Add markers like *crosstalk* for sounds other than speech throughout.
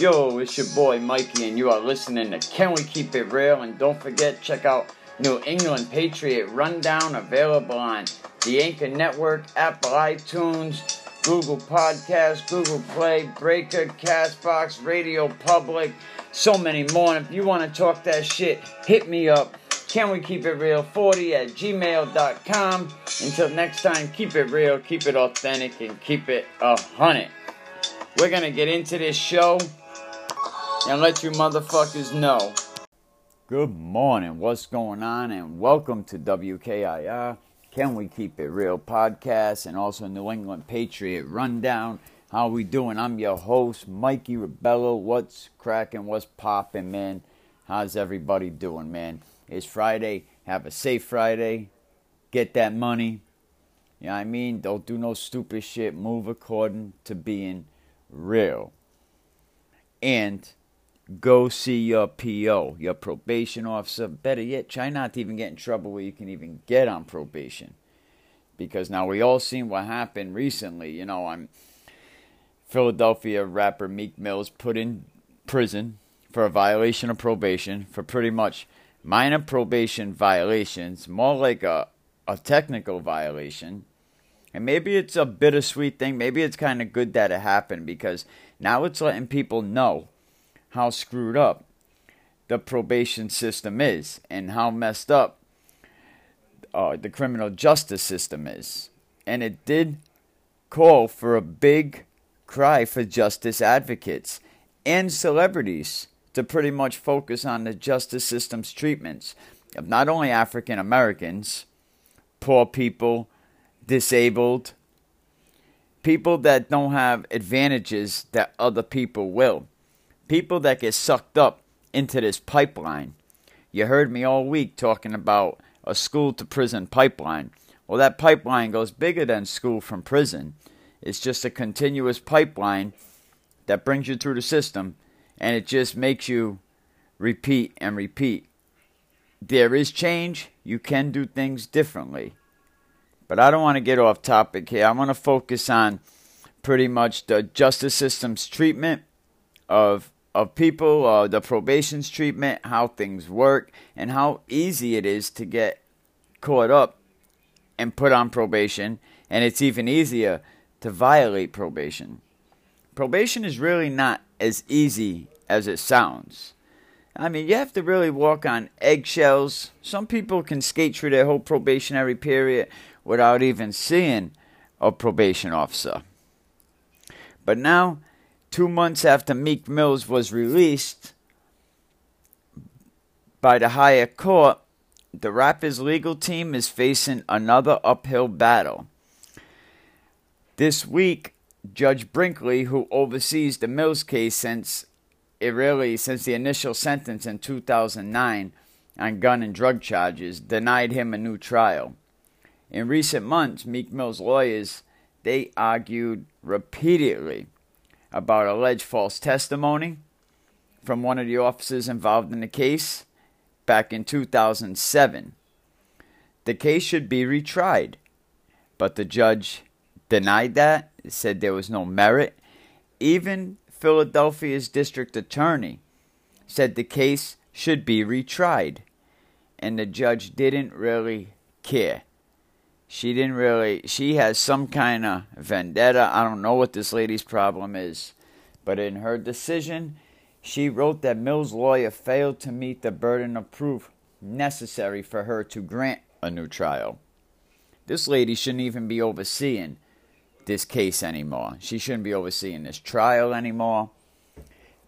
Yo, it's your boy Mikey, and you are listening to Can We Keep It Real? And don't forget, check out New England Patriot Rundown available on the Anchor Network, Apple iTunes, Google Podcast, Google Play, Breaker, Castbox, Radio Public, so many more. And if you want to talk that shit, hit me up. Can we keep it real? 40 at gmail.com. Until next time, keep it real, keep it authentic, and keep it a hundred. We're gonna get into this show and let you motherfuckers know. Good morning, what's going on, and welcome to WKIR. Can we keep it real podcast and also New England Patriot Rundown. How we doing? I'm your host, Mikey Ribello. What's cracking? What's popping, man? How's everybody doing, man? It's Friday. Have a safe Friday. Get that money. You know what I mean? Don't do no stupid shit. Move according to being real. And go see your PO, your probation officer. Better yet, try not to even get in trouble where you can even get on probation. Because now we all seen what happened recently. You know, I'm Philadelphia rapper Meek Mills put in prison for a violation of probation for pretty much minor probation violations, more like a, a technical violation. And maybe it's a bittersweet thing. Maybe it's kind of good that it happened because now it's letting people know how screwed up the probation system is and how messed up uh, the criminal justice system is. And it did call for a big cry for justice advocates and celebrities to pretty much focus on the justice system's treatments of not only African Americans, poor people, disabled, people that don't have advantages that other people will, people that get sucked up into this pipeline. You heard me all week talking about a school to prison pipeline. Well, that pipeline goes bigger than school from prison. It's just a continuous pipeline that brings you through the system and it just makes you repeat and repeat. There is change. You can do things differently. But I don't want to get off topic here. I want to focus on pretty much the justice system's treatment of of people, uh, the probation's treatment, how things work, and how easy it is to get caught up and put on probation, and it's even easier to violate probation. Probation is really not as easy as it sounds. I mean, you have to really walk on eggshells. Some people can skate through their whole probationary period without even seeing a probation officer. But now, two months after Meek Mills was released by the higher court, the rapper's legal team is facing another uphill battle. This week, Judge Brinkley, who oversees the Mills case since it really since the initial sentence in 2009 on gun and drug charges, denied him a new trial. In recent months, Meek Mill's lawyers they argued repeatedly about alleged false testimony from one of the officers involved in the case back in 2007. The case should be retried, but the judge denied that, said there was no merit. Even Philadelphia's district attorney said the case should be retried, and the judge didn't really care. She didn't really, she has some kind of vendetta. I don't know what this lady's problem is, but in her decision, she wrote that Mill's lawyer failed to meet the burden of proof necessary for her to grant a new trial. This lady shouldn't even be overseeing this case anymore. She shouldn't be overseeing this trial anymore.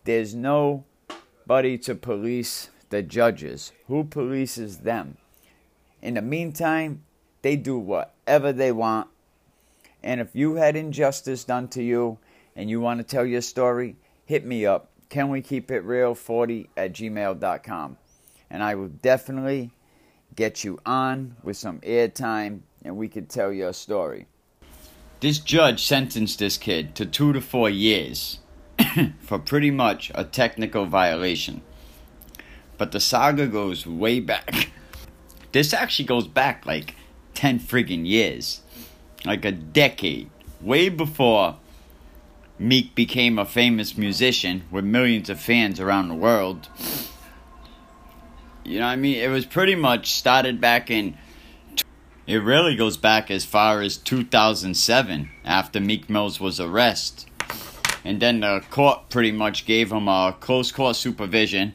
There's nobody to police the judges. Who polices them? In the meantime, they do whatever they want. And if you had injustice done to you and you want to tell your story, hit me up. Can we keep it real 40 at gmail.com? And I will definitely get you on with some airtime and we could tell your story. This judge sentenced this kid to two to four years *coughs* for pretty much a technical violation. But the saga goes way back. *laughs* This actually goes back like 10 friggin' years. Like a decade. Way before Meek became a famous musician with millions of fans around the world. You know I mean? It was pretty much started back in. It really goes back as far as 2007 after Meek Mills was arrested. And then the court pretty much gave him a close court supervision.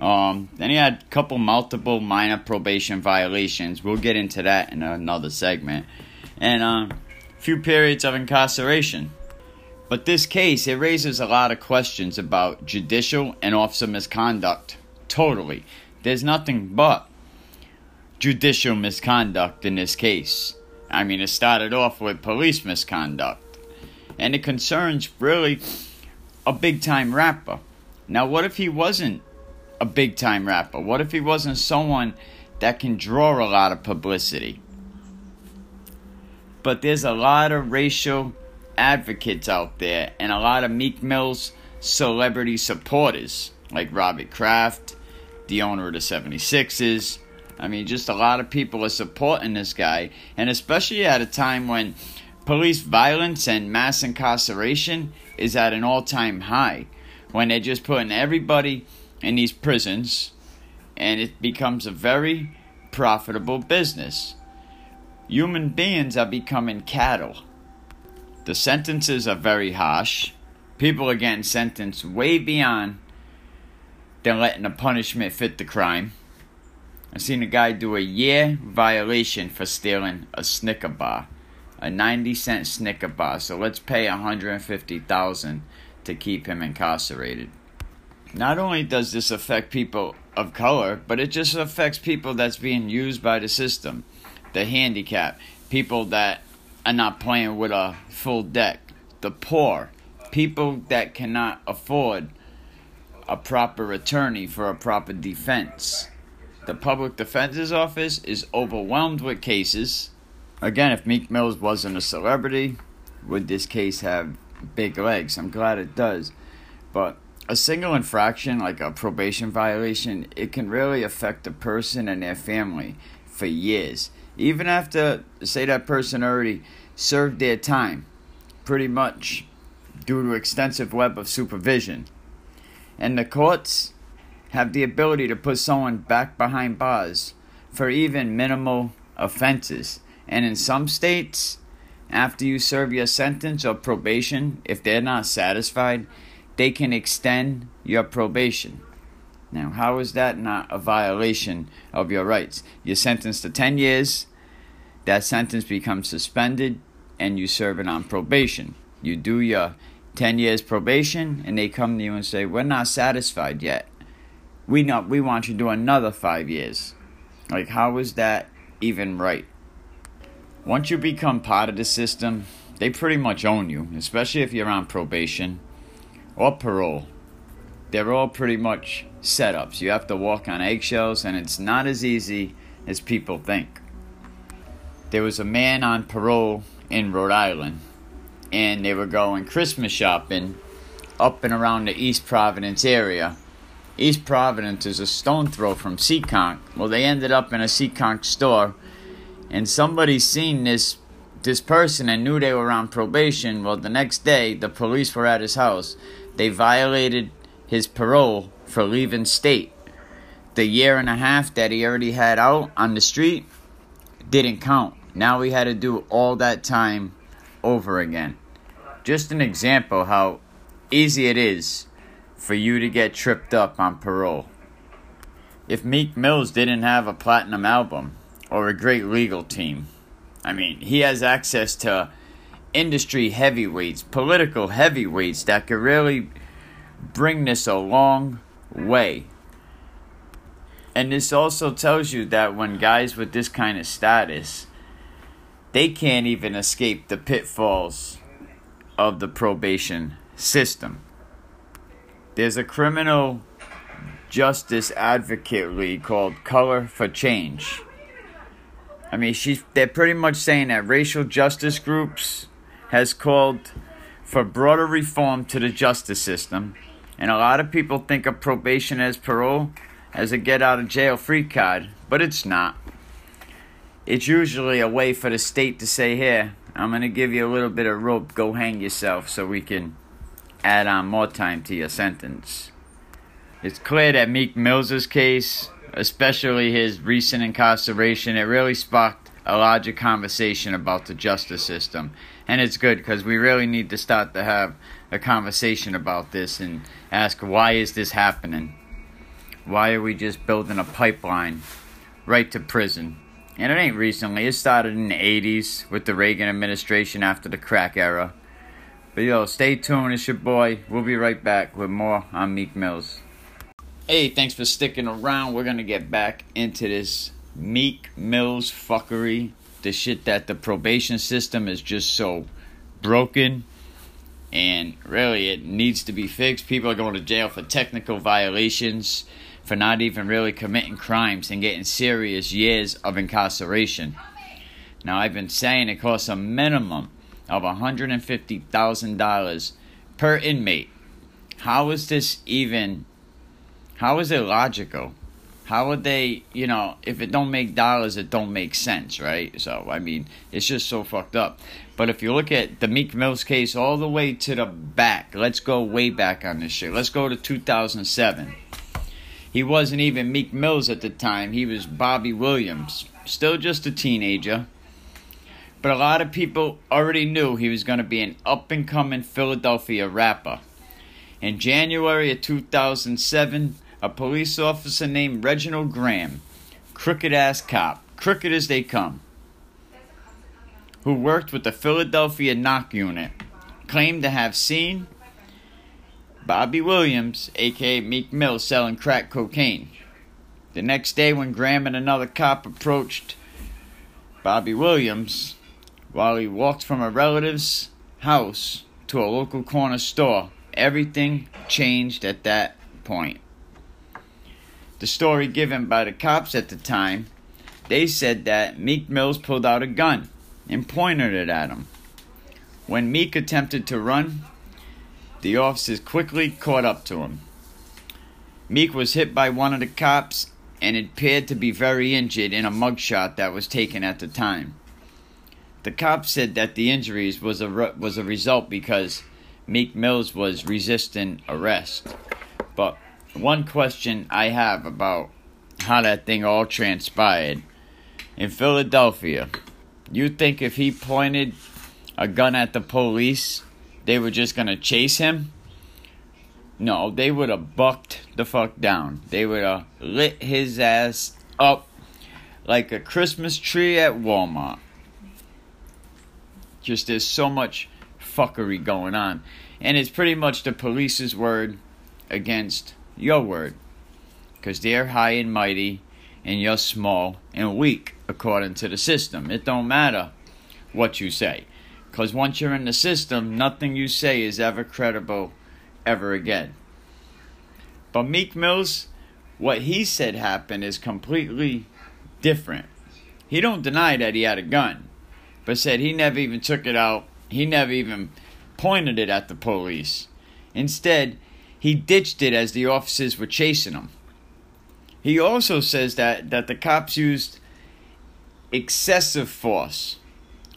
Um, then he had a couple multiple minor probation violations. We'll get into that in another segment. And a few periods of incarceration. But this case, it raises a lot of questions about judicial and officer misconduct. Totally. There's nothing but judicial misconduct in this case. I mean, it started off with police misconduct. And it concerns really a big time rapper. Now, what if he wasn't a big time rapper? What if he wasn't someone that can draw a lot of publicity? But there's a lot of racial advocates out there and a lot of Meek Mill's celebrity supporters, like Robert Kraft, the owner of the 76ers. I mean, just a lot of people are supporting this guy, and especially at a time when police violence and mass incarceration is at an all time high, when they're just putting everybody in these prisons, and it becomes a very profitable business. Human beings are becoming cattle. The sentences are very harsh. People are getting sentenced way beyond than letting the punishment fit the crime. I've seen a guy do a year violation for stealing a Snicker bar, a 90 cent Snicker bar. So let's pay 150,000 to keep him incarcerated. Not only does this affect people of color, but it just affects people that's being used by the system, the handicapped, people that are not playing with a full deck. The poor, people that cannot afford a proper attorney for a proper defense. The public defender's office is overwhelmed with cases. Again, if Meek Mills wasn't a celebrity, would this case have big legs? I'm glad it does. But a single infraction, like a probation violation, it can really affect a person and their family for years. Even after, say, that person already served their time, pretty much due to extensive web of supervision. And the courts have the ability to put someone back behind bars for even minimal offenses. And in some states, after you serve your sentence or probation, if they're not satisfied, they can extend your probation. Now, how is that not a violation of your rights? You're sentenced to 10 years, that sentence becomes suspended, and you serve it on probation. You do your 10 years probation, and they come to you and say, We're not satisfied yet. We, not, we want you to do another five years. Like, how is that even right? Once you become part of the system, they pretty much own you, especially if you're on probation or parole. They're all pretty much setups. You have to walk on eggshells, and it's not as easy as people think. There was a man on parole in Rhode Island, and they were going Christmas shopping up and around the East Providence area. East Providence is a stone throw from Seekonk. Well, they ended up in a Seekonk store, and somebody seen this this person and knew they were on probation. Well, the next day, the police were at his house they violated his parole for leaving state. The year and a half that he already had out on the street didn't count. Now we had to do all that time over again. Just an example how easy it is for you to get tripped up on parole. If Meek Mills didn't have a platinum album or a great legal team, I mean, he has access to industry heavyweights, political heavyweights that could really bring this a long way. And this also tells you that when guys with this kind of status, they can't even escape the pitfalls of the probation system. There's a criminal justice advocate league called Color for Change. I mean, she's they're pretty much saying that racial justice groups has called for broader reform to the justice system, and a lot of people think of probation as parole as a get out of jail free card, but it's not. It's usually a way for the state to say, Here, I'm going to give you a little bit of rope, go hang yourself so we can add on more time to your sentence. It's clear that Meek Mill's case, especially his recent incarceration, it really sparked a larger conversation about the justice system. And it's good because we really need to start to have a conversation about this and ask why is this happening? Why are we just building a pipeline right to prison? And it ain't recently. It started in the 80s with the Reagan administration after the crack era. But yo, stay tuned. It's your boy. We'll be right back with more on Meek Mills. Hey, thanks for sticking around. We're gonna get back into this Meek Mills fuckery. The shit that the probation system is just so broken. And really, it needs to be fixed. People are going to jail for technical violations, for not even really committing crimes and getting serious years of incarceration. Now, I've been saying it costs a minimum of $150,000 per inmate. How is this even how is it logical? How would they, you know, if it don't make dollars, it don't make sense, right? So, I mean, it's just so fucked up. But if you look at the Meek Mills case all the way to the back, let's go way back on this shit. Let's go to 2007. He wasn't even Meek Mills at the time, he was Bobby Williams, still just a teenager. But a lot of people already knew he was going to be an up and coming Philadelphia rapper. In January of 2007, a police officer named Reginald Graham, crooked ass cop, crooked as they come, who worked with the Philadelphia Knock Unit, claimed to have seen Bobby Williams, aka Meek Mill, selling crack cocaine. The next day, when Graham and another cop approached Bobby Williams while he walked from a relative's house to a local corner store, everything changed at that point the story given by the cops at the time, they said that Meek Mills pulled out a gun and pointed it at him. When Meek attempted to run, the officers quickly caught up to him. Meek was hit by one of the cops and it appeared to be very injured in a mugshot that was taken at the time. The cops said that the injuries was a was a result because Meek Mills was resisting arrest. But one question I have about how that thing all transpired in Philadelphia. You think if he pointed a gun at the police, they were just gonna chase him? No, they would have bucked the fuck down. They would have lit his ass up like a Christmas tree at Walmart. Just there's so much fuckery going on. And it's pretty much the police's word against your word, because they're high and mighty, and you're small and weak according to the system. It don't matter what you say, because once you're in the system, nothing you say is ever credible ever again. But Meek Mills, what he said happened is completely different. He don't deny that he had a gun, but said he never even took it out. He never even pointed it at the police. Instead, he ditched it as the officers were chasing him. He also says that, that the cops used excessive force,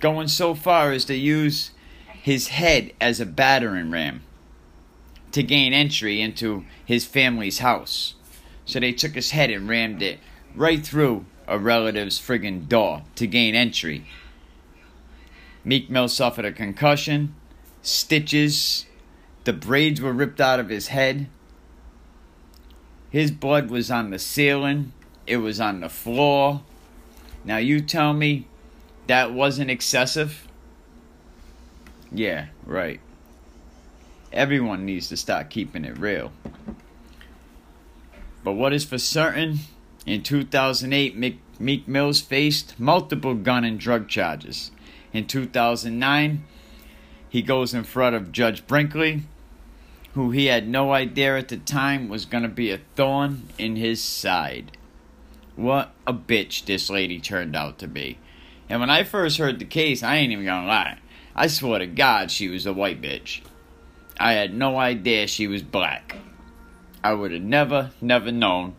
going so far as to use his head as a battering ram to gain entry into his family's house. So they took his head and rammed it right through a relative's friggin' door to gain entry. Meek Mill suffered a concussion, stitches, the braids were ripped out of his head. His blood was on the ceiling, it was on the floor. Now, you tell me that wasn't excessive? Yeah, right. Everyone needs to start keeping it real. But what is for certain, in 2008, Meek, Meek Mills faced multiple gun and drug charges. In 2009, he goes in front of Judge Brinkley who he had no idea at the time was going to be a thorn in his side. What a bitch this lady turned out to be. And when I first heard the case, I ain't even gonna lie. I swore to God she was a white bitch. I had no idea she was black. I would have never, never known.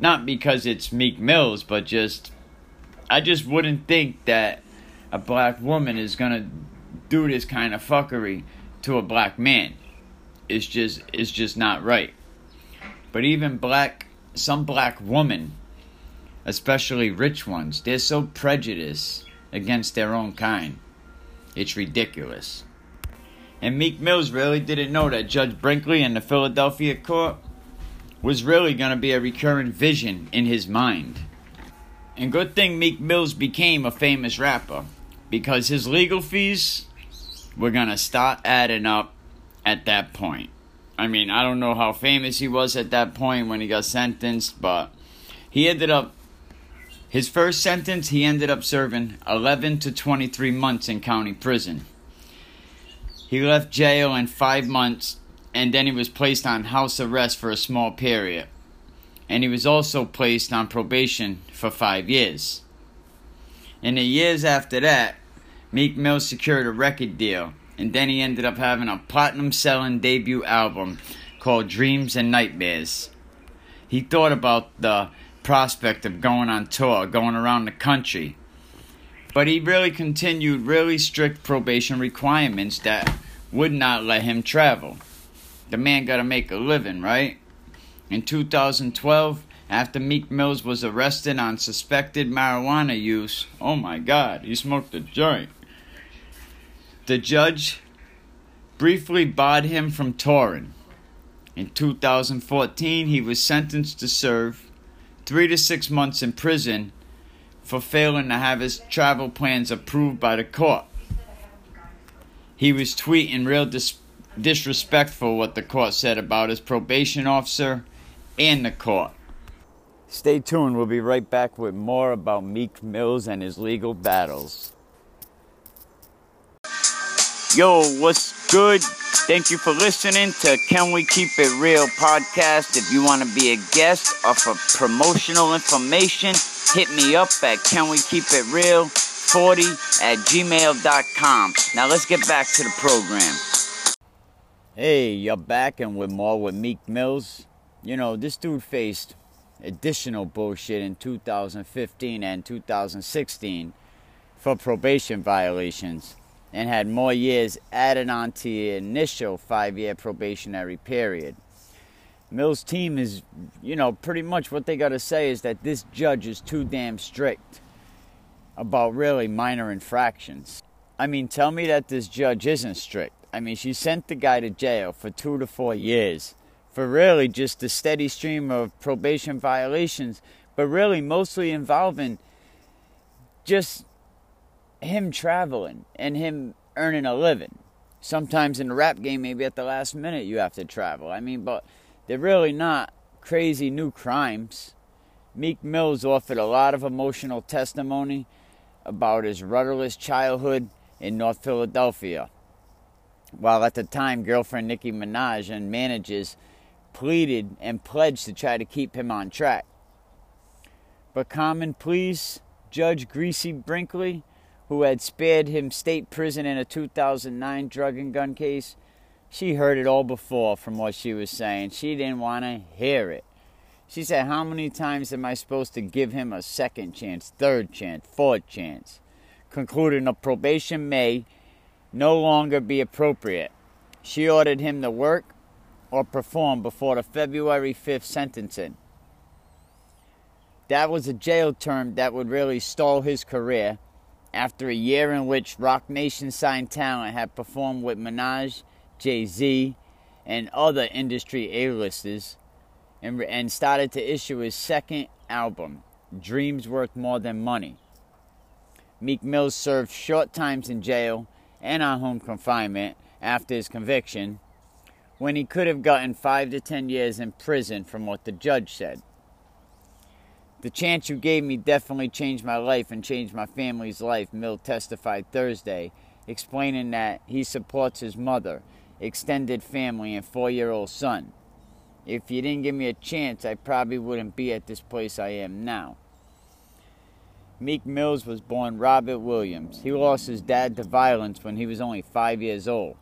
Not because it's Meek Mills, but just. I just wouldn't think that a black woman is gonna do this kind of fuckery to a black man. Is just is just not right. But even black some black women, especially rich ones, they're so prejudiced against their own kind. It's ridiculous. And Meek Mills really didn't know that Judge Brinkley in the Philadelphia court was really going to be a recurrent vision in his mind. And good thing Meek Mills became a famous rapper because his legal fees were going to start adding up at that point. I mean, I don't know how famous he was at that point when he got sentenced, but he ended up his first sentence he ended up serving 11 to 23 months in county prison. He left jail in 5 months and then he was placed on house arrest for a small period. And he was also placed on probation for 5 years. In the years after that, Meek Mill secured a record deal and then he ended up having a platinum selling debut album called Dreams and Nightmares. He thought about the prospect of going on tour, going around the country. But he really continued really strict probation requirements that would not let him travel. The man got to make a living, right? In 2012, after Meek Mills was arrested on suspected marijuana use, oh my god, he smoked a joint. The judge briefly barred him from touring. In 2014, he was sentenced to serve three to six months in prison for failing to have his travel plans approved by the court. He was tweeting real dis- disrespectful what the court said about his probation officer and the court. Stay tuned, we'll be right back with more about Meek Mills and his legal battles. Yo, what's good? Thank you for listening to Can We Keep It Real podcast. If you want to be a guest or for promotional information, hit me up at Can We Keep It Real 40 at gmail.com. Now let's get back to the program. Hey, you're back and with more with Meek Mills. You know, this dude faced additional bullshit in 2015 and 2016 for probation violations and had more years added on to the initial five year probationary period. Mills' team is, you know, pretty much what they got to say is that this judge is too damn strict about really minor infractions. I mean, tell me that this judge isn't strict. I mean, she sent the guy to jail for two to four years for really just a steady stream of probation violations, but really mostly involving just him traveling and him earning a living. Sometimes in the rap game, maybe at the last minute you have to travel. I mean, but they're really not crazy new crimes. Meek Mills offered a lot of emotional testimony about his rudderless childhood in North Philadelphia. While at the time, girlfriend Nicki Minaj and managers pleaded and pledged to try to keep him on track. But common pleas, Judge Greasy Brinkley who had spared him state prison in a 2009 drug and gun case, she heard it all before from what she was saying. She didn't want to hear it. She said, How many times am I supposed to give him a second chance, third chance, fourth chance? Concluding a probation may no longer be appropriate. She ordered him to work or perform before the February 5th sentencing. That was a jail term that would really stall his career after a year in which Roc Nation signed talent had performed with Minaj, Jay Z, and other industry A-listers, and, and started to issue his second album, Dreams Worth More Than Money. Meek Mill served short times in jail and on home confinement after his conviction, when he could have gotten five to ten years in prison from what the judge said. The chance you gave me definitely changed my life and changed my family's life, Mill testified Thursday, explaining that he supports his mother, extended family, and four year old son. If you didn't give me a chance, I probably wouldn't be at this place I am now. Meek Mills was born Robert Williams. He lost his dad to violence when he was only five years old,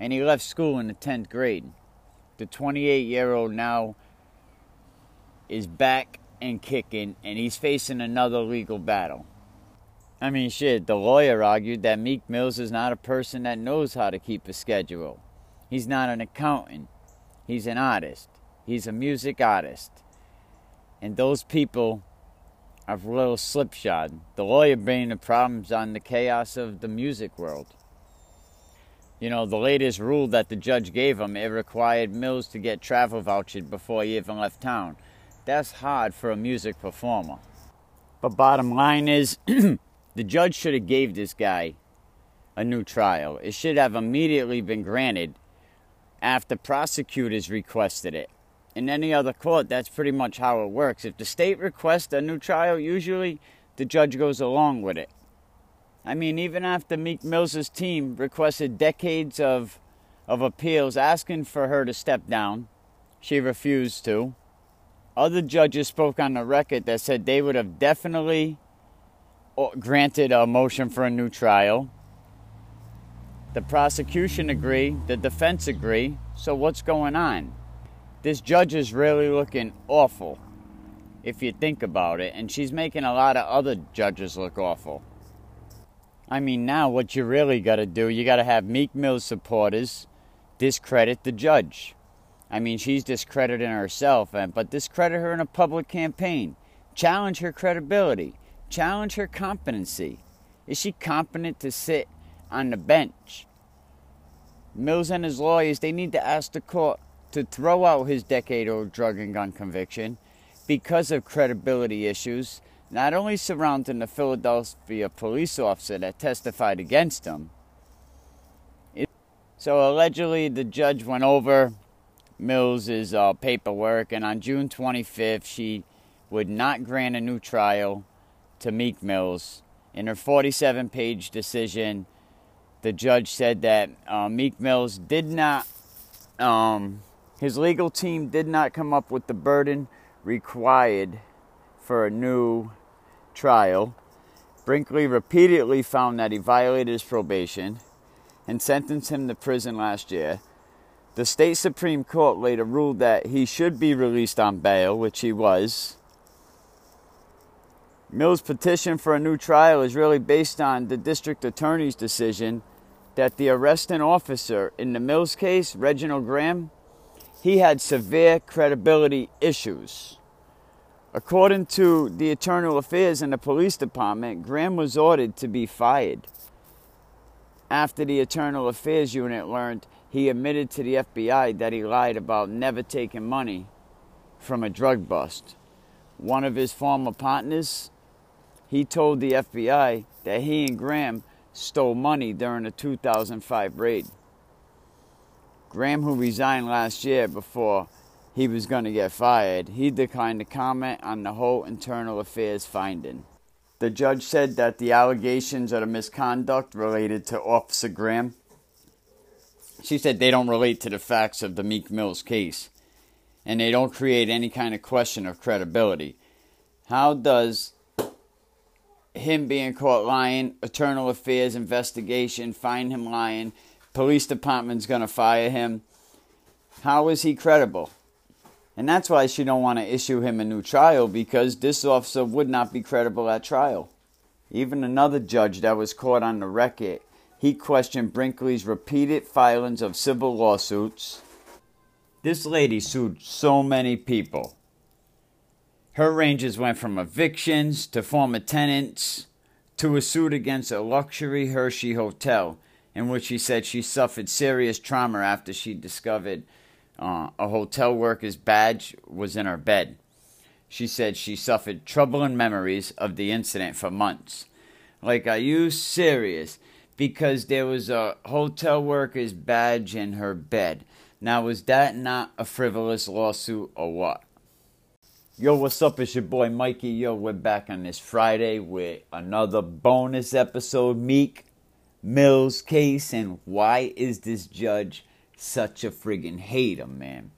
and he left school in the 10th grade. The 28 year old now is back and kicking, and he's facing another legal battle. I mean, shit, the lawyer argued that Meek Mills is not a person that knows how to keep a schedule. He's not an accountant. He's an artist. He's a music artist. And those people are a little slipshod. The lawyer bringing the problems on the chaos of the music world. You know, the latest rule that the judge gave him, it required Mills to get travel vouchered before he even left town. That's hard for a music performer. But bottom line is, *clears throat* the judge should have gave this guy a new trial. It should have immediately been granted after prosecutors requested it. In any other court, that's pretty much how it works. If the state requests a new trial, usually the judge goes along with it. I mean, even after Meek Mill's team requested decades of, of appeals asking for her to step down, she refused to. Other judges spoke on the record that said they would have definitely uh, granted a motion for a new trial. The prosecution agree, the defense agree. So what's going on? This judge is really looking awful if you think about it, and she's making a lot of other judges look awful. I mean, now what you really got to do, you got to have Meek Mill supporters discredit the judge. I mean, she's discrediting herself, but discredit her in a public campaign. Challenge her credibility. Challenge her competency. Is she competent to sit on the bench. Mills and his lawyers, they need to ask the court to throw out his decade old drug and gun conviction because of credibility issues, not only surrounding the Philadelphia police officer that testified against him. So allegedly, the judge went over Mills's uh, paperwork, and on June 25th, she would not grant a new trial to Meek Mills. In her 47 page decision, the judge said that uh, Meek Mills did not, um, his legal team did not come up with the burden required for a new trial. Brinkley repeatedly found that he violated his probation and sentenced him to prison last year. The state Supreme Court later ruled that he should be released on bail, which he was. Mills' petition for a new trial is really based on the district attorney's decision that the arresting officer in the Mills case, Reginald Graham, he had severe credibility issues. According to the Internal Affairs in the police department, Graham was ordered to be fired. After the Internal Affairs unit learned, he admitted to the FBI that he lied about never taking money from a drug bust. One of his former partners, he told the FBI that he and Graham stole money during a 2005 raid. Graham, who resigned last year before he was going to get fired, he declined to comment on the whole internal affairs finding. The judge said that the allegations of the misconduct related to Officer Graham. She said they don't relate to the facts of the Meek Mills case, and they don't create any kind of question of credibility. How does him being caught lying, Internal Affairs investigation, find him lying, police department's going to fire him. How is he credible? And that's why she don't want to issue him a new trial because this officer would not be credible at trial. Even another judge that was caught on the record, he questioned Brinkley's repeated filings of civil lawsuits. This lady sued so many people her ranges went from evictions to former tenants to a suit against a luxury Hershey hotel, in which she said she suffered serious trauma after she discovered uh, a hotel worker's badge was in her bed. She said she suffered troubling memories of the incident for months. Like, are you serious? Because there was a hotel worker's badge in her bed. Now, was that not a frivolous lawsuit or what? Yo, what's up? It's your boy Mikey. Yo, we're back on this Friday with another bonus episode Meek Mills case. And why is this judge such a friggin' hater, man?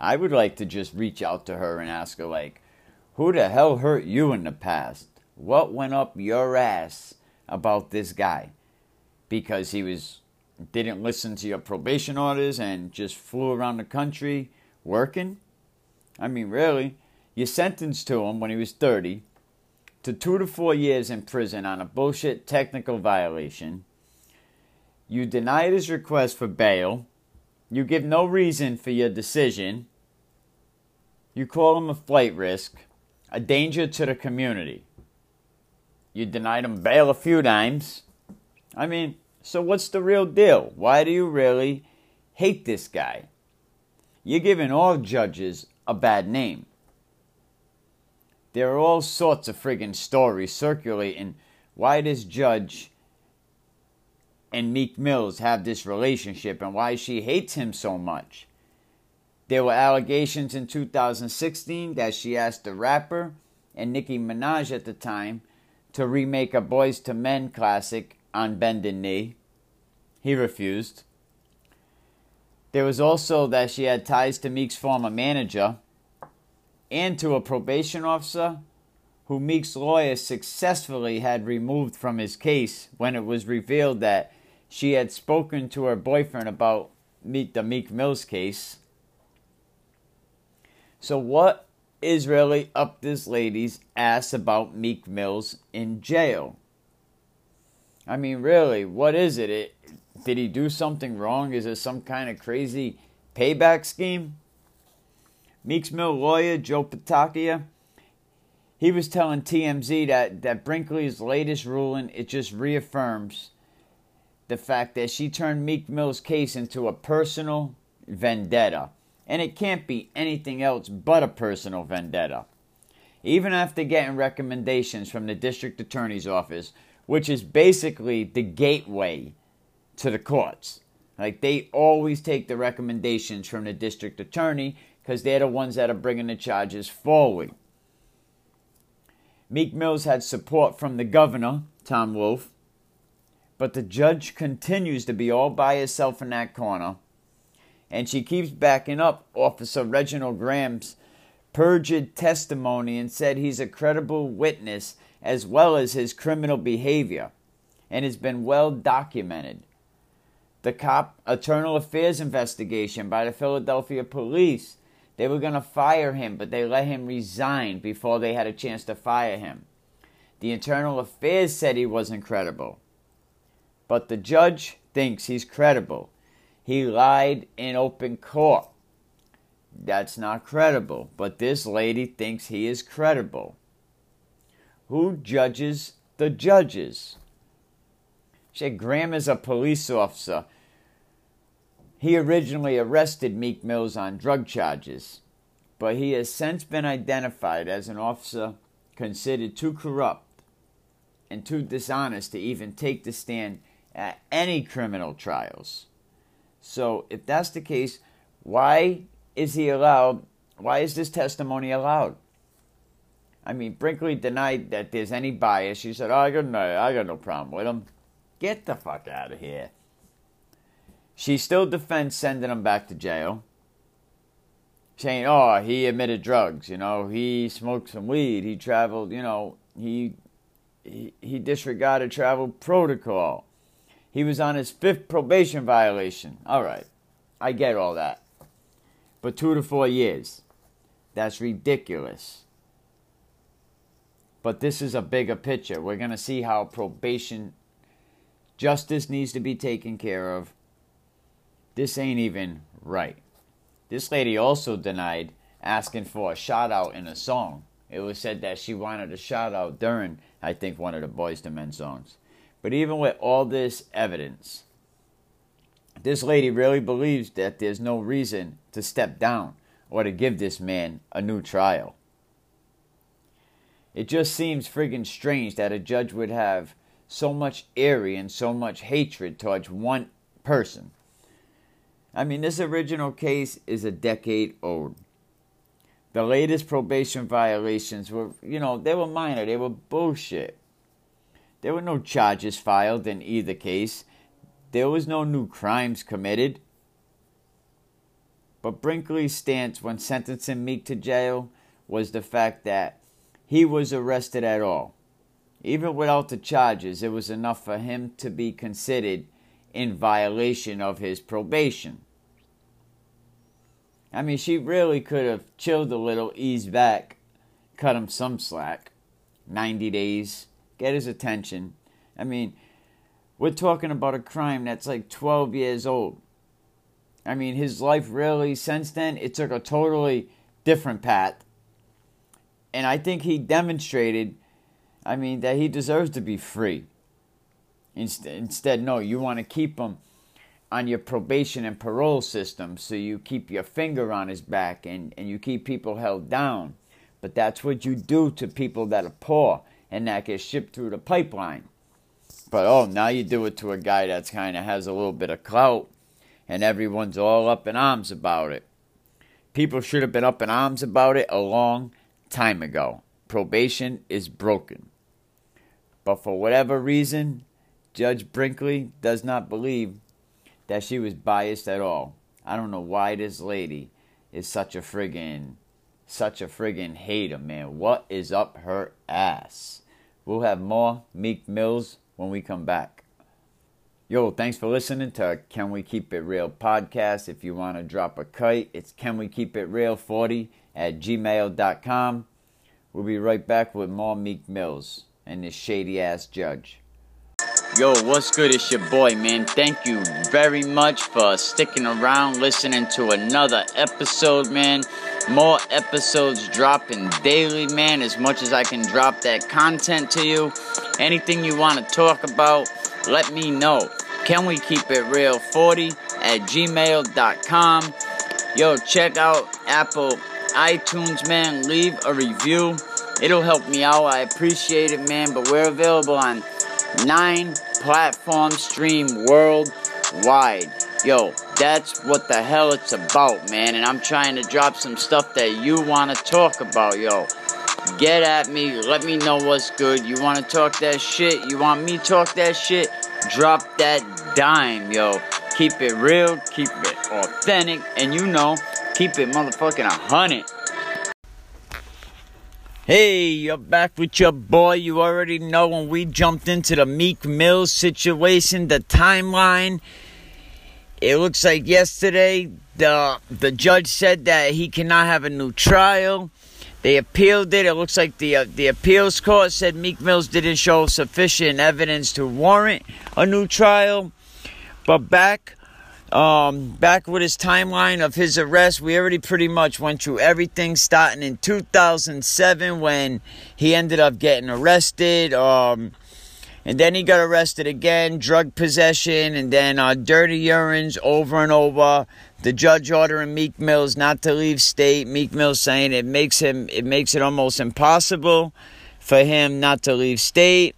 I would like to just reach out to her and ask her, like, who the hell hurt you in the past? What went up your ass about this guy? Because he was didn't listen to your probation orders and just flew around the country working? I mean, really? You sentenced to him when he was 30 to two to four years in prison on a bullshit technical violation. You denied his request for bail You give no reason for your decision. You call him a flight risk, a danger to the community. You denied him bail a few times. I mean, so what's the real deal? Why do you really hate this guy? You're giving all judges a bad name. There are all sorts of friggin' stories circulating why this judge and Meek Mills have this relationship and why she hates him so much. There were allegations in 2016 that she asked the rapper and Nicki Minaj at the time to remake a Boyz II Men classic on Bended Knee. He refused. There was also that she had ties to Meek's former manager and to a probation officer who Meek's lawyer successfully had removed from his case when it was revealed that she had spoken to her boyfriend about Meek, the Meek Mills case. So, what is really up this lady's ass about Meek Mills in jail? I mean, really, what is it? it did he do something wrong? Is it some kind of crazy payback scheme? Meek's Mill lawyer Joe Patakia, he was telling TMZ that, that Brinkley's latest ruling it just reaffirms the fact that she turned Meek Mill's case into a personal vendetta. And it can't be anything else but a personal vendetta. Even after getting recommendations from the district attorney's office, which is basically the gateway to the courts. Like they always take the recommendations from the district attorney because they're the ones that are bringing the charges forward. Meek Mills had support from the governor, Tom Wolf, but the judge continues to be all by herself in that corner, and she keeps backing up Officer Reginald Graham's perjured testimony and said he's a credible witness as well as his criminal behavior and has been well documented. The cop internal affairs investigation by the Philadelphia police they were going to fire him, but they let him resign before they had a chance to fire him. The Internal Affairs said he wasn't credible. But the judge thinks he's credible. He lied in open court. That's not credible, but this lady thinks he is credible. Who judges the judges? She said Graham is a police officer he originally arrested Meek Mills on drug charges, but he has since been identified as an officer considered too corrupt and too dishonest to even take the stand at any criminal trials. So, if that's the case, why is he allowed? Why is this testimony allowed? I mean, Brinkley denied that there's any bias. She said, oh, I got no, I got no problem with him. Get the fuck out of here. She still defends sending him back to jail, saying, "Oh, he admitted drugs. You know, he smoked some weed. He traveled. You know, he he, he disregarded travel protocol. He was on his fifth probation violation. All right, I get all that, but two to four years, that's ridiculous." But this is a bigger picture. We're going to see how probation justice needs to be taken care of this ain't even right. This lady also denied asking for a shout out in a song. It was said that she wanted a shout out during, I think, one of the Boyz II Men songs. But even with all this evidence, this lady really believes that there's no reason to step down or to give this man a new trial. It just seems friggin' strange that a judge would have so much eerie and so much hatred towards one person. I mean, this original case is a decade old. The latest probation violations were, you know, they were minor, they were bullshit. There were no charges filed in either case, there was no new crimes committed. But Brinkley's stance when sentencing Meek to jail was the fact that he was arrested at all. Even without the charges, it was enough for him to be considered in violation of his probation. I mean, she really could have chilled a little, eased back, cut him some slack. 90 days, get his attention. I mean, we're talking about a crime that's like 12 years old. I mean, his life really, since then, it took a totally different path. And I think he demonstrated, I mean, that he deserves to be free. Instead, no, you want to keep him on your probation and parole system so you keep your finger on his back and, and you keep people held down. But that's what you do to people that are poor and that get shipped through the pipeline. But oh, now you do it to a guy that's kind of has a little bit of clout and everyone's all up in arms about it. People should have been up in arms about it a long time ago. Probation is broken. But for whatever reason, Judge Brinkley does not believe that she was biased at all. I don't know why this lady is such a friggin' such a friggin' hater, man. What is up her ass? We'll have more Meek Mills when we come back. Yo, thanks for listening to Can We Keep It Real podcast. If you want to drop a kite, it's Can We Keep It Real 40 at gmail.com. We'll be right back with more Meek Mills and this shady ass judge. Yo, what's good? It's your boy, man. Thank you very much for sticking around, listening to another episode, man. More episodes dropping daily, man. As much as I can drop that content to you. Anything you want to talk about, let me know. Can we keep it real 40 at gmail.com? Yo, check out Apple iTunes, man. Leave a review. It'll help me out. I appreciate it, man. But we're available on nine platforms stream worldwide. Yo, that's what the hell it's about, man. And I'm trying to drop some stuff that you want to talk about, yo. Get at me. Let me know what's good. You want to talk that shit? You want me talk that shit? Drop that dime, yo. Keep it real, keep it authentic, and you know, keep it motherfucking a hundred. Hey, you're back with your boy. You already know when we jumped into the Meek Mills situation, the timeline. It looks like yesterday the the judge said that he cannot have a new trial. They appealed it. It looks like the uh, the appeals court said Meek Mills didn't show sufficient evidence to warrant a new trial. But back um, back with his timeline of his arrest, we already pretty much went through everything starting in 2007 when he ended up getting arrested. Um, and then he got arrested again, drug possession, and then uh, dirty urines over and over. The judge ordering Meek Mills not to leave state. Meek Mills saying it makes him it makes it almost impossible for him not to leave state.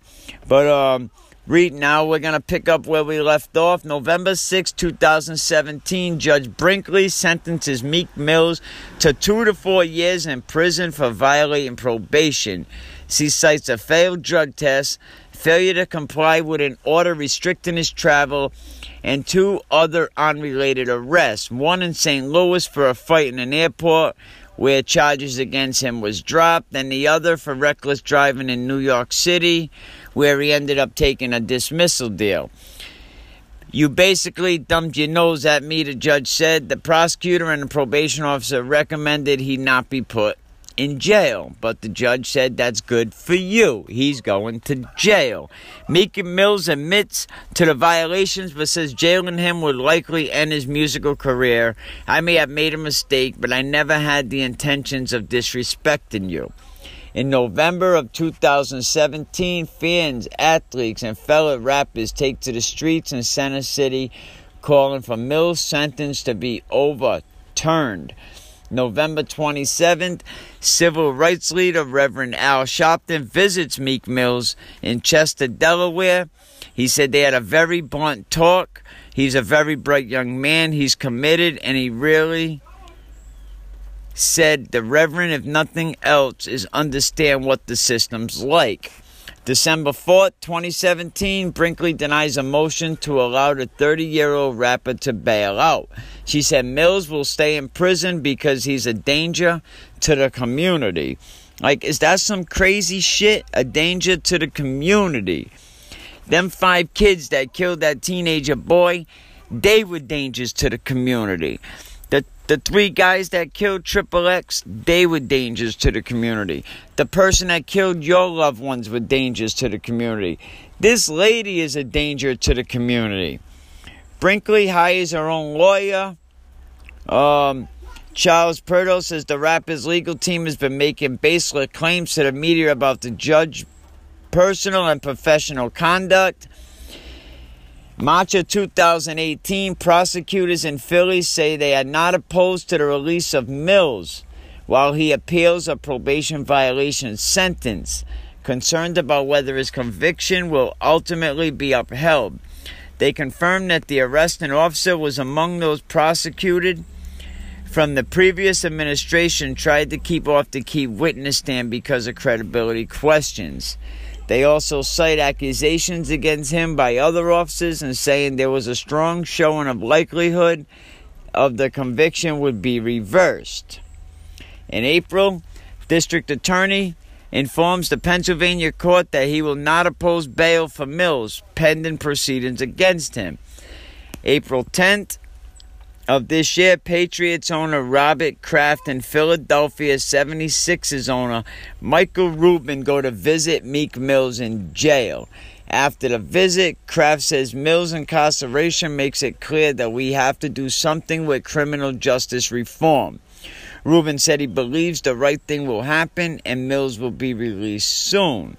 But um, Read now, we're going to pick up where we left off. November 6, 2017, Judge Brinkley sentences Meek Mills to two to four years in prison for violating probation. She cites a failed drug test, failure to comply with an order restricting his travel, and two other unrelated arrests. One in St. Louis for a fight in an airport where charges against him was dropped, and the other for reckless driving in New York City where he ended up taking a dismissal deal. You basically dumped your nose at me, the judge said. The prosecutor and the probation officer recommended he not be put in jail, but the judge said that's good for you. He's going to jail. Meek Mills admits to the violations, but says jailing him would likely end his musical career. I may have made a mistake, but I never had the intentions of disrespecting you. In November of 2017, fans, athletes, and fellow rappers take to the streets in Center City calling for Mills' sentence to be overturned. November 27th, civil rights leader Reverend Al Sharpton visits Meek Mills in Chester, Delaware. He said they had a very blunt talk. He's a very bright young man. He's committed and he really said the Reverend, if nothing else, is understand what the system's like. December 4th, 2017, Brinkley denies a motion to allow the 30 year old rapper to bail out. She said Mills will stay in prison because he's a danger to the community. Like, is that some crazy shit? A danger to the community. Them five kids that killed that teenager boy, they were dangers to the community. The three guys that killed Triple X, they were dangers to the community. The person that killed your loved ones were dangers to the community. This lady is a danger to the community. Brinkley hires her own lawyer Um, Charles Peruto says the Rapids legal team has been making baseless claims to the media about the judge personal and professional conduct. March of 2018, prosecutors in Philly say they are not opposed to the release of Mills while he appeals a probation violation sentence, concerned about whether his conviction will ultimately be upheld. They confirmed that the arresting officer was among those prosecuted from the previous administration tried to keep off the key witness stand because of credibility questions. They also cite accusations against him by other officers and saying there was a strong showing of likelihood of the conviction would be reversed. In April, District Attorney informs the Pennsylvania court that he will not oppose bail for Mills pending proceedings against him. April 10th, of this year, Patriots owner Robert Kraft and Philadelphia 76ers owner Michael Rubin go to visit Meek Mills in jail. After the visit, Kraft says Mills' incarceration makes it clear that we have to do something with criminal justice reform. Rubin said he believes the right thing will happen and Mills will be released soon.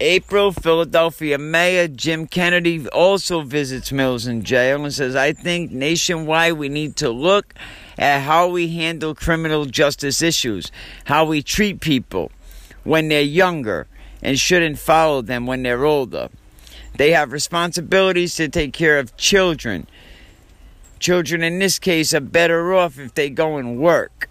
April, Philadelphia Mayor Jim Kenney also visits Mills in jail and says, I think nationwide we need to look at how we handle criminal justice issues, how we treat people when they're younger, and shouldn't follow them when they're older. They have responsibilities to take care of children. Children in this case are better off if they go and work.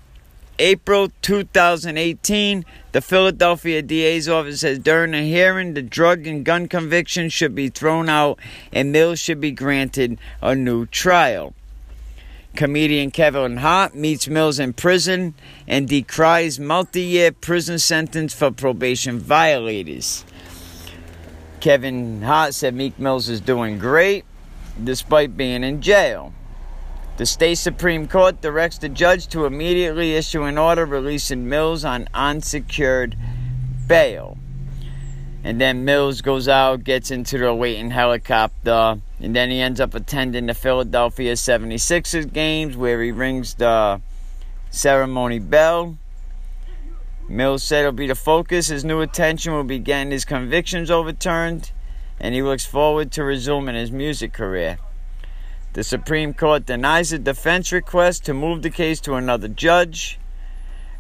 April 2018, the Philadelphia DA's office says during a hearing, the drug and gun conviction should be thrown out and Mills should be granted a new trial. Comedian Kevin Hart meets Mills in prison and decries multi year prison sentence for probation violators. Kevin Hart said Meek Mills is doing great despite being in jail. The state Supreme Court directs the judge to immediately issue an order releasing Mills on unsecured bail. And then Mills goes out, gets into the waiting helicopter, and then he ends up attending the Philadelphia 76ers games where he rings the ceremony bell. Mills said it'll be the focus. His new attention will be getting his convictions overturned, and he looks forward to resuming his music career. The Supreme Court denies the defense request to move the case to another judge,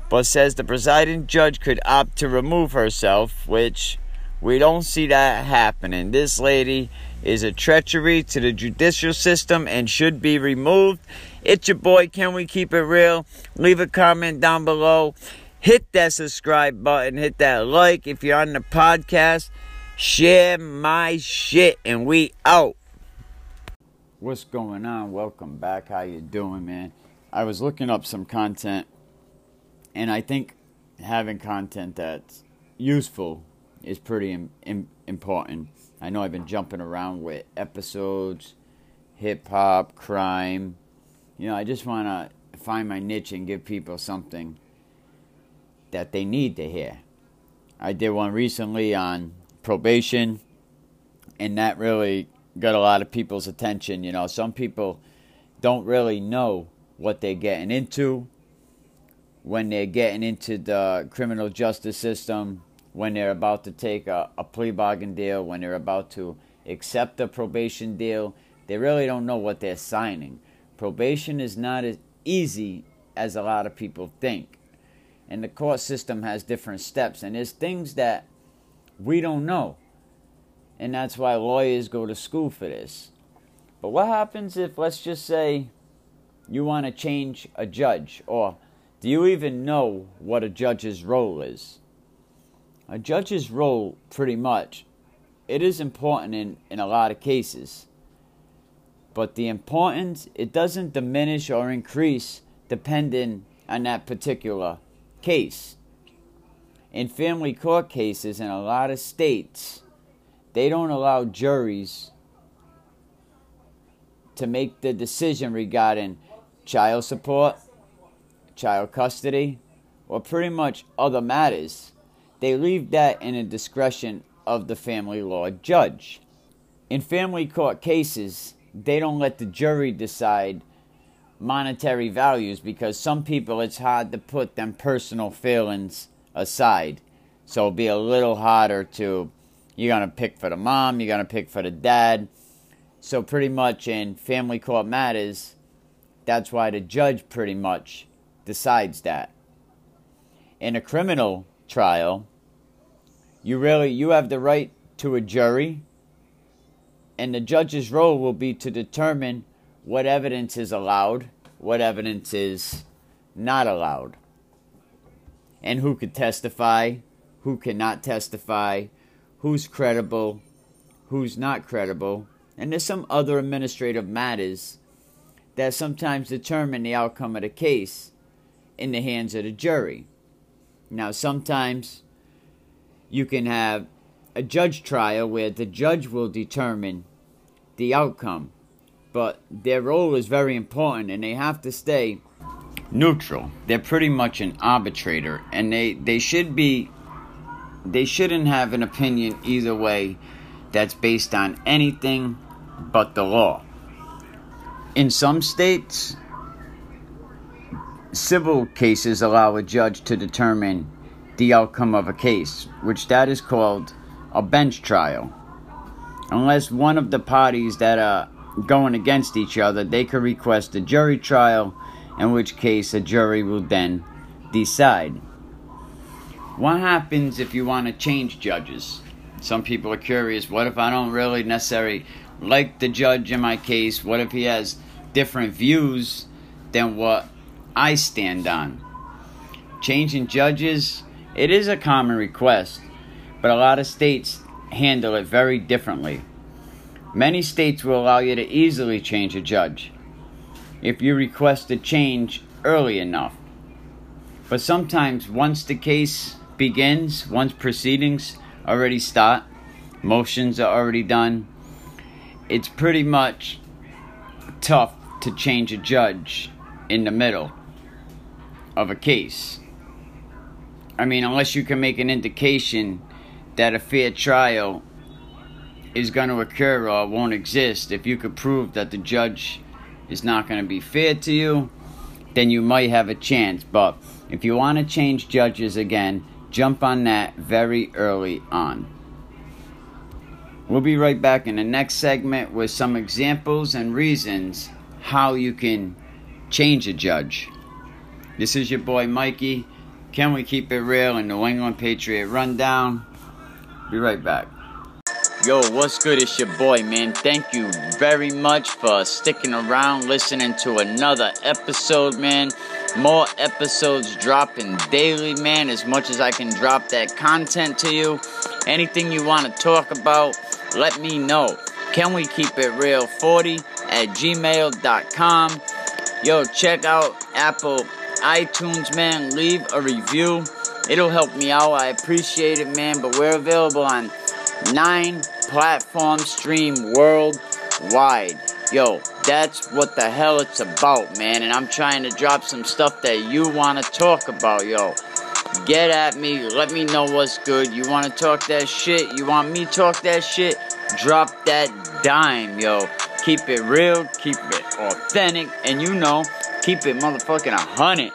but says the presiding judge could opt to remove herself, which we don't see that happening. This lady is a treachery to the judicial system and should be removed. It's your boy, Can We Keep It Real? Leave a comment down below. Hit that subscribe button, hit that like. If you're on the podcast, share my shit, and we out what's going on? Welcome back. How you doing man? I was looking up some content and i think having content that's useful is pretty Im- Im- important. I know i've been jumping around with episodes hip hop crime. You know i just want to find my niche and give people something that they need to hear. I did one recently on probation and that really got a lot of people's attention. You know, some people don't really know what they're getting into when they're getting into the criminal justice system, when they're about to take a, a plea bargain deal, when they're about to accept a probation deal. They really don't know what they're signing. Probation is not as easy as a lot of people think. And the court system has different steps, and there's things that we don't know. And that's why lawyers go to school for this. But what happens if, let's just say, you want to change a judge? Or do you even know what a judge's role is? A judge's role, pretty much, it is important in, in a lot of cases. But the importance, it doesn't diminish or increase depending on that particular case. In family court cases in a lot of states, they don't allow juries to make the decision regarding child support, child custody, or pretty much other matters. They leave that in the discretion of the family law judge. In family court cases, they don't let the jury decide monetary values because some people it's hard to put them personal feelings aside. So it'll be a little harder to you're gonna pick for the mom, you're gonna pick for the dad. So pretty much in family court matters, that's why the judge pretty much decides that. In a criminal trial, you really you have the right to a jury and the judge's role will be to determine what evidence is allowed, what evidence is not allowed, and who could testify, who cannot testify, who's credible, who's not credible, and there's some other administrative matters that sometimes determine the outcome of the case in the hands of the jury. Now, sometimes you can have a judge trial where the judge will determine the outcome, but their role is very important and they have to stay neutral. They're pretty much an arbitrator and they, they should be they shouldn't have an opinion either way that's based on anything but the law. In some states, civil cases allow a judge to determine the outcome of a case, which that is called a bench trial. Unless one of the parties that are going against each other, they could request a jury trial, in which case a jury will then decide. What happens if you want to change judges? Some people are curious what if I don't really necessarily like the judge in my case? What if he has different views than what I stand on? Changing judges, it is a common request, but a lot of states handle it very differently. Many states will allow you to easily change a judge if you request a change early enough. But sometimes, once the case begins, once proceedings already start, motions are already done, it's pretty much tough to change a judge in the middle of a case. I mean, unless you can make an indication that a fair trial is going to occur or won't exist, if you could prove that the judge is not going to be fair to you, then you might have a chance. But if you want to change judges again, jump on that very early on. We'll be right back in the next segment with some examples and reasons how you can change a judge. This is your boy Mikey. Can we keep it real in New England Patriot Rundown? Be right back. Yo, what's good? It's your boy, man. Thank you very much for sticking around, listening to another episode, man. More episodes dropping daily, man. As much as I can drop that content to you. Anything you want to talk about, let me know. Can we keep it real 40 at gmail.com? Yo, check out Apple iTunes, man. Leave a review. It'll help me out. I appreciate it, man. But we're available on nine platforms, stream worldwide. Yo, that's what the hell it's about, man. And I'm trying to drop some stuff that you want to talk about, yo. Get at me. Let me know what's good. You want to talk that shit? You want me talk that shit? Drop that dime, yo. Keep it real, keep it authentic, and you know, keep it motherfucking a hundred.